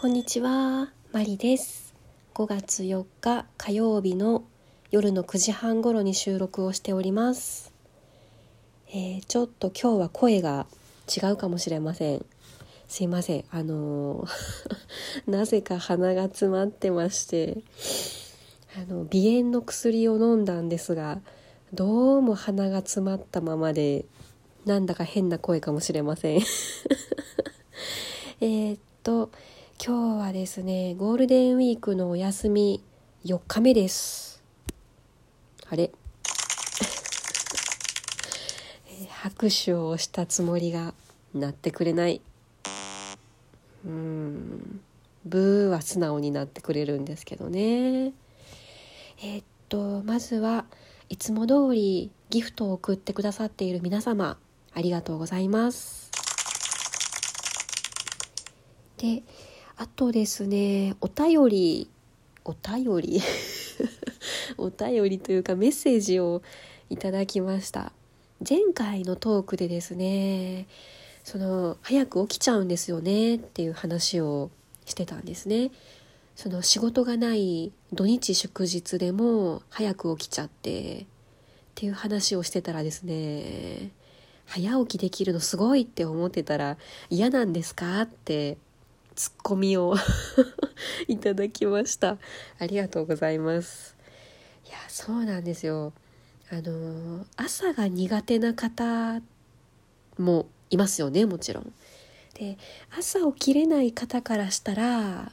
こんにちは、マリです。5月4日火曜日の夜の9時半頃に収録をしております。えーちょっと今日は声が違うかもしれません。すいません。あのー なぜか鼻が詰まってまして、あの鼻炎の薬を飲んだんですが、どうも鼻が詰まったままで、なんだか変な声かもしれません。えっと今日はですねゴールデンウィークのお休み4日目です。あれ？拍手をしたつもりがなってくれない。うん。ブーは素直になってくれるんですけどね。えーっとまずはいつも通りギフトを送ってくださっている皆様ありがとうございます。であとですねお便りお便り？お便りというかメッセージをいただきました。前回のトークでですねその早く起きちゃうんですよねっていう話をしてたんですね。その仕事がない土日祝日でも早く起きちゃってっていう話をしてたらですね早起きできるのすごいって思ってたら嫌なんですかってツッコミを いただきました。ありがとうございます。いやそうなんですよ。あの朝が苦手な方もいますよねもちろん。で朝起きれない方からしたら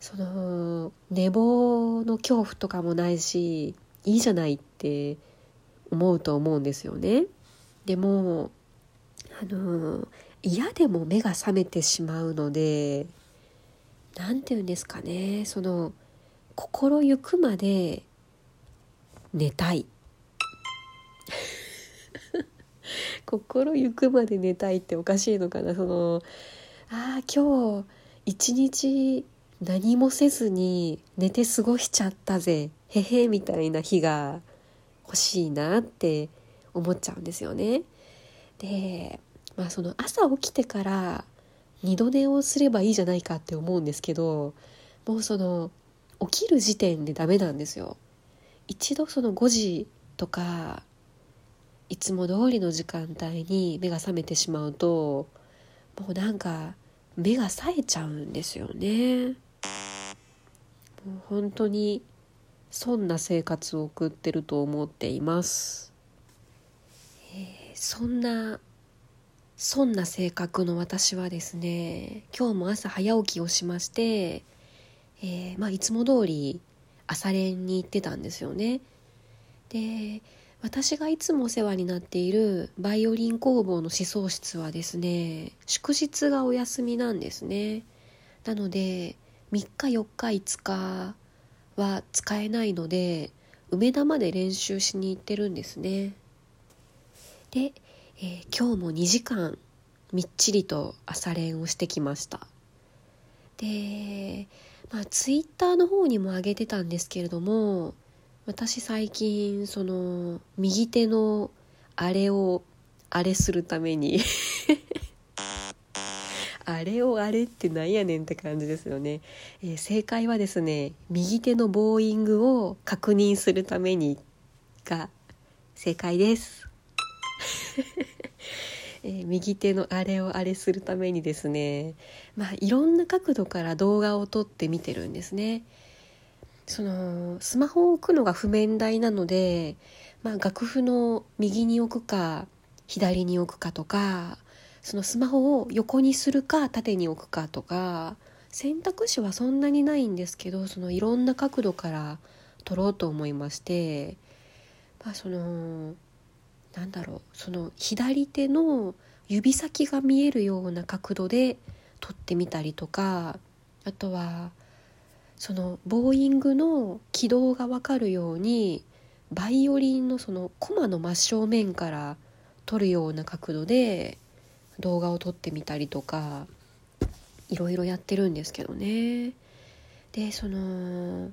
その寝坊の恐怖とかもないしいいじゃないって思うと思うんですよね。でもあの嫌でも目が覚めてしまうので何て言うんですかねその心ゆくまで寝たい 心ゆくまで寝たいっておかしいのかなそのああ今日一日何もせずに寝て過ごしちゃったぜへへみたいな日が欲しいなって思っちゃうんですよね。でまあその朝起きてから二度寝をすればいいじゃないかって思うんですけどもうその起きる時点でダメなんですよ。一度その5時とかいつも通りの時間帯に目が覚めてしまうともうなんか目が冴えちゃうんですよね。もう本当にそんな生活を送ってると思っています。えそんなそんな性格の私はですね今日も朝早起きをしまして、えーまあ、いつも通り朝練に行ってたんですよね。で私がいつもお世話になっているバイオリン工房の思想室はですね祝日がお休みなんですね。なので3日4日5日は使えないので梅田まで練習しに行ってるんですね。で、えー今日も2時間みっちりと朝練をしてきました。でまあツイッターの方にも上げてたんですけれども私最近その右手のあれをあれするために あれをあれってなんやねんって感じですよね、えー正解はですね右手のボーイングを確認するためにが正解です。えー右手のあれをあれするためにですねまあいろんな角度から動画を撮って見てるんですね。そのスマホを置くのが譜面台なので、まあ、楽譜の右に置くか左に置くかとかそのスマホを横にするか縦に置くかとか選択肢はそんなにないんですけどそのいろんな角度から撮ろうと思いまして、まあ、そのなんだろうその左手の指先が見えるような角度で撮ってみたりとかあとはそのボーイングの軌道が分かるようにバイオリンのそのコマの真正面から撮るような角度で動画を撮ってみたりとかいろいろやってるんですけどね。でその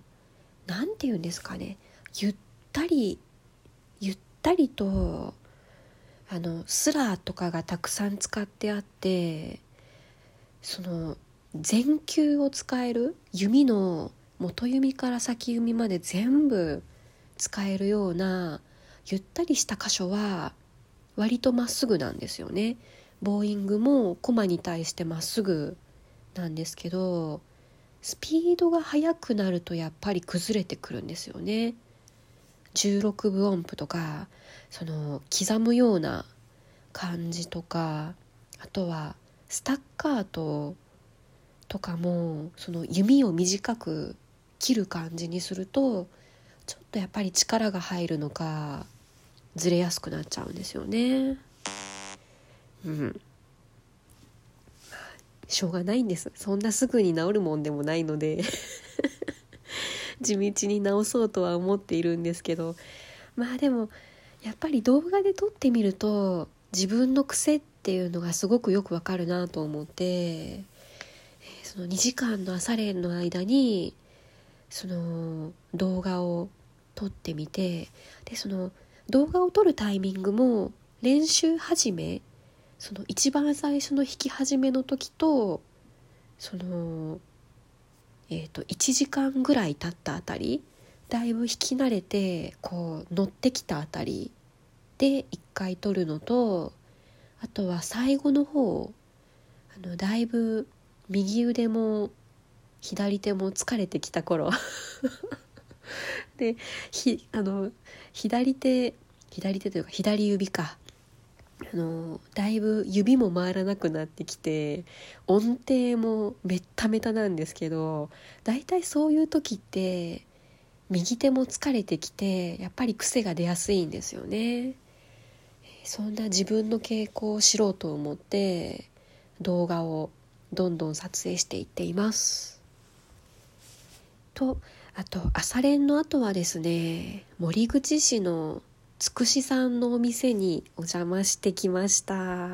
なんて言うんですかねゆったりったりとあのスラーとかがたくさん使ってあってその全球を使える弓の元弓から先弓まで全部使えるようなゆったりした箇所は割とまっすぐなんですよね。ボーイングもコマに対してまっすぐなんですけどスピードが速くなるとやっぱり崩れてくるんですよね。16分音符とかその刻むような感じとかあとはスタッカートとかもその弓を短く切る感じにするとちょっとやっぱり力が入るのかずれやすくなっちゃうんですよね。うん。しょうがないんですそんなすぐに治るもんでもないので地道に治そうとは思っているんですけどまあでもやっぱり動画で撮ってみると自分の癖っていうのがすごくよくわかるなと思ってその2時間の朝練の間にその動画を撮ってみてでその動画を撮るタイミングも練習始めその一番最初の弾き始めの時とそのえーと、1時間ぐらい経ったあたりだいぶ弾き慣れてこう乗ってきたあたりで1回撮るのとあとは最後の方あのだいぶ右腕も左手も疲れてきた頃。でひあの左手左手というか左指か。あのだいぶ指も回らなくなってきて音程もめっためたなんですけどだいたいそういう時って右手も疲れてきてやっぱり癖が出やすいんですよね。そんな自分の傾向を知ろうと思って動画をどんどん撮影していっています。とあと朝練の後はですね森口市のつくしさんのお店にお邪魔してきました。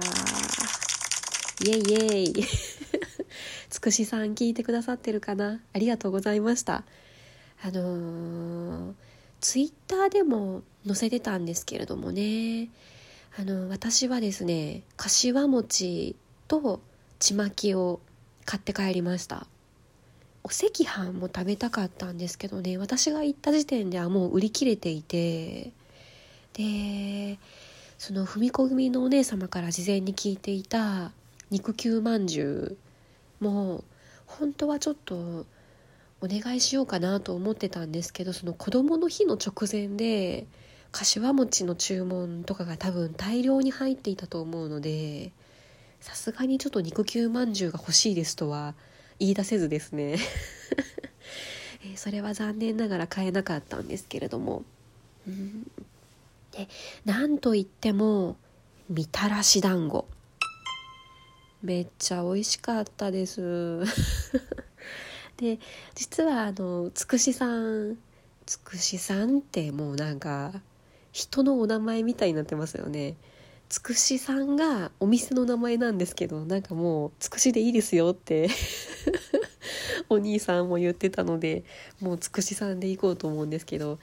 イエイイエイ。つくしさん聞いてくださってるかな？ありがとうございました。あのー、ツイッターでも載せてたんですけれどもね、あの私はですね、柏餅とちまきを買って帰りました。お赤飯も食べたかったんですけどね、私が行った時点ではもう売り切れていて、でその踏み込みのお姉様から事前に聞いていた肉球まんじゅうも本当はちょっとお願いしようかなと思ってたんですけどその子供の日の直前で柏餅の注文とかが多分大量に入っていたと思うのでさすがにちょっと肉球まんじゅうが欲しいですとは言い出せずですね。えそれは残念ながら買えなかったんですけれども、でなんといってもみたらし団子。めっちゃ美味しかったです。で実はあのつくしさんつくしさんってもうなんか人のお名前みたいになってますよね。つくしさんがお店の名前なんですけどなんかもうつくしでいいですよって お兄さんも言ってたのでもうつくしさんで行こうと思うんですけど、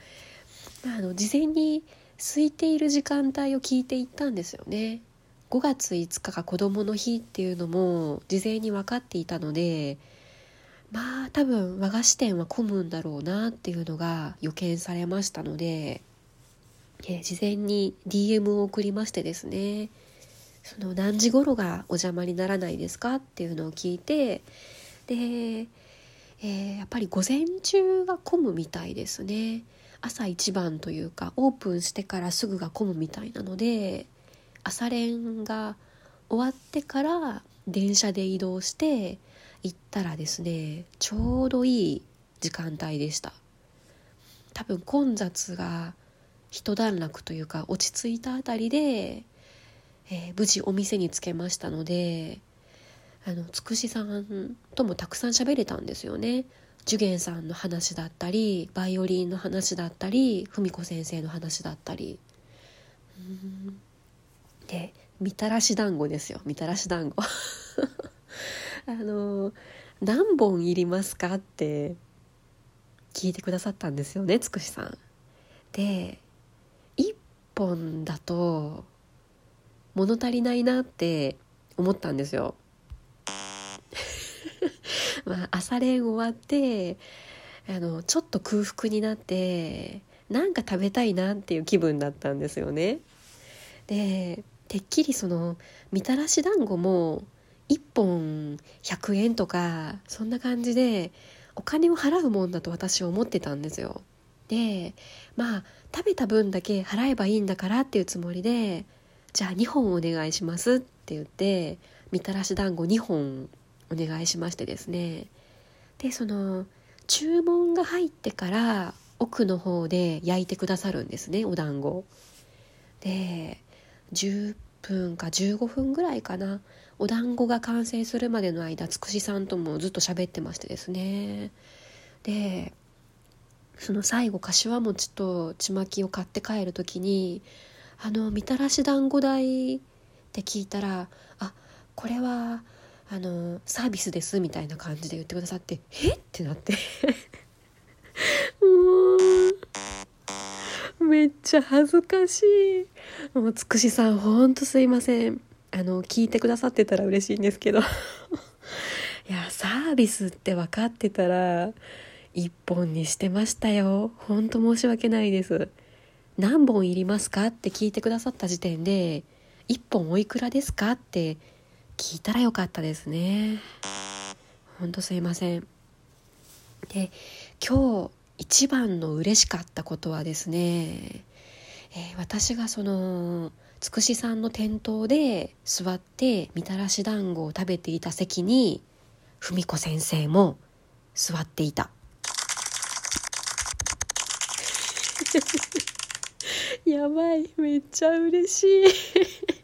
まあ、あの事前に空いている時間帯を聞いていったんですよね5月5日が子どもの日っていうのも事前に分かっていたのでまあ多分和菓子店は混むんだろうなっていうのが予見されましたので、え事前に DM を送りましてですねその何時頃がお邪魔にならないですかっていうのを聞いてで、えー、やっぱり午前中が混むみたいですね。朝一番というかオープンしてからすぐが混むみたいなので朝練が終わってから電車で移動して行ったらですねちょうどいい時間帯でした。多分混雑が一段落というか落ち着いたあたりで、えー、無事お店に着けましたのであのつくしさんともたくさん喋れたんですよね。ジュゲンさんの話だったりバイオリンの話だったり文子先生の話だったり。でみたらし団子ですよ。みたらし団子。あの何本いりますかって聞いてくださったんですよねつくしさん。で1本だと物足りないなって思ったんですよ。まあ、朝練終わってあのちょっと空腹になってなんか食べたいなっていう気分だったんですよね。でてっきりそのみたらし団子も1本100円とかそんな感じでお金を払うもんだと私は思ってたんですよ。でまあ食べた分だけ払えばいいんだからっていうつもりでじゃあ2本お願いしますって言ってみたらし団子2本お願いしましてですね。でその注文が入ってから奥の方で焼いてくださるんですねお団子。で10分か15分ぐらいかなお団子が完成するまでの間つくしさんともずっと喋ってましてですね。でその最後柏餅とちまきを買って帰る時に「あのみたらし団子代」って聞いたら「あこれはあのサービスです」みたいな感じで言ってくださって「え？っ?」てなって。もうめっちゃ恥ずかしい。もうつくしさんほんとすいません。あの聞いてくださってたら嬉しいんですけど。いやサービスって分かってたら一本にしてましたよ。ほんと申し訳ないです。何本いりますか？って聞いてくださった時点で1本おいくらですか？って聞いたらよかったですね。ほんとすいません。で今日一番の嬉しかったことはですね、えー、私がそのつくしさんの店頭で座ってみたらし団子を食べていた席に文子先生も座っていた。やばい。めっちゃ嬉しい。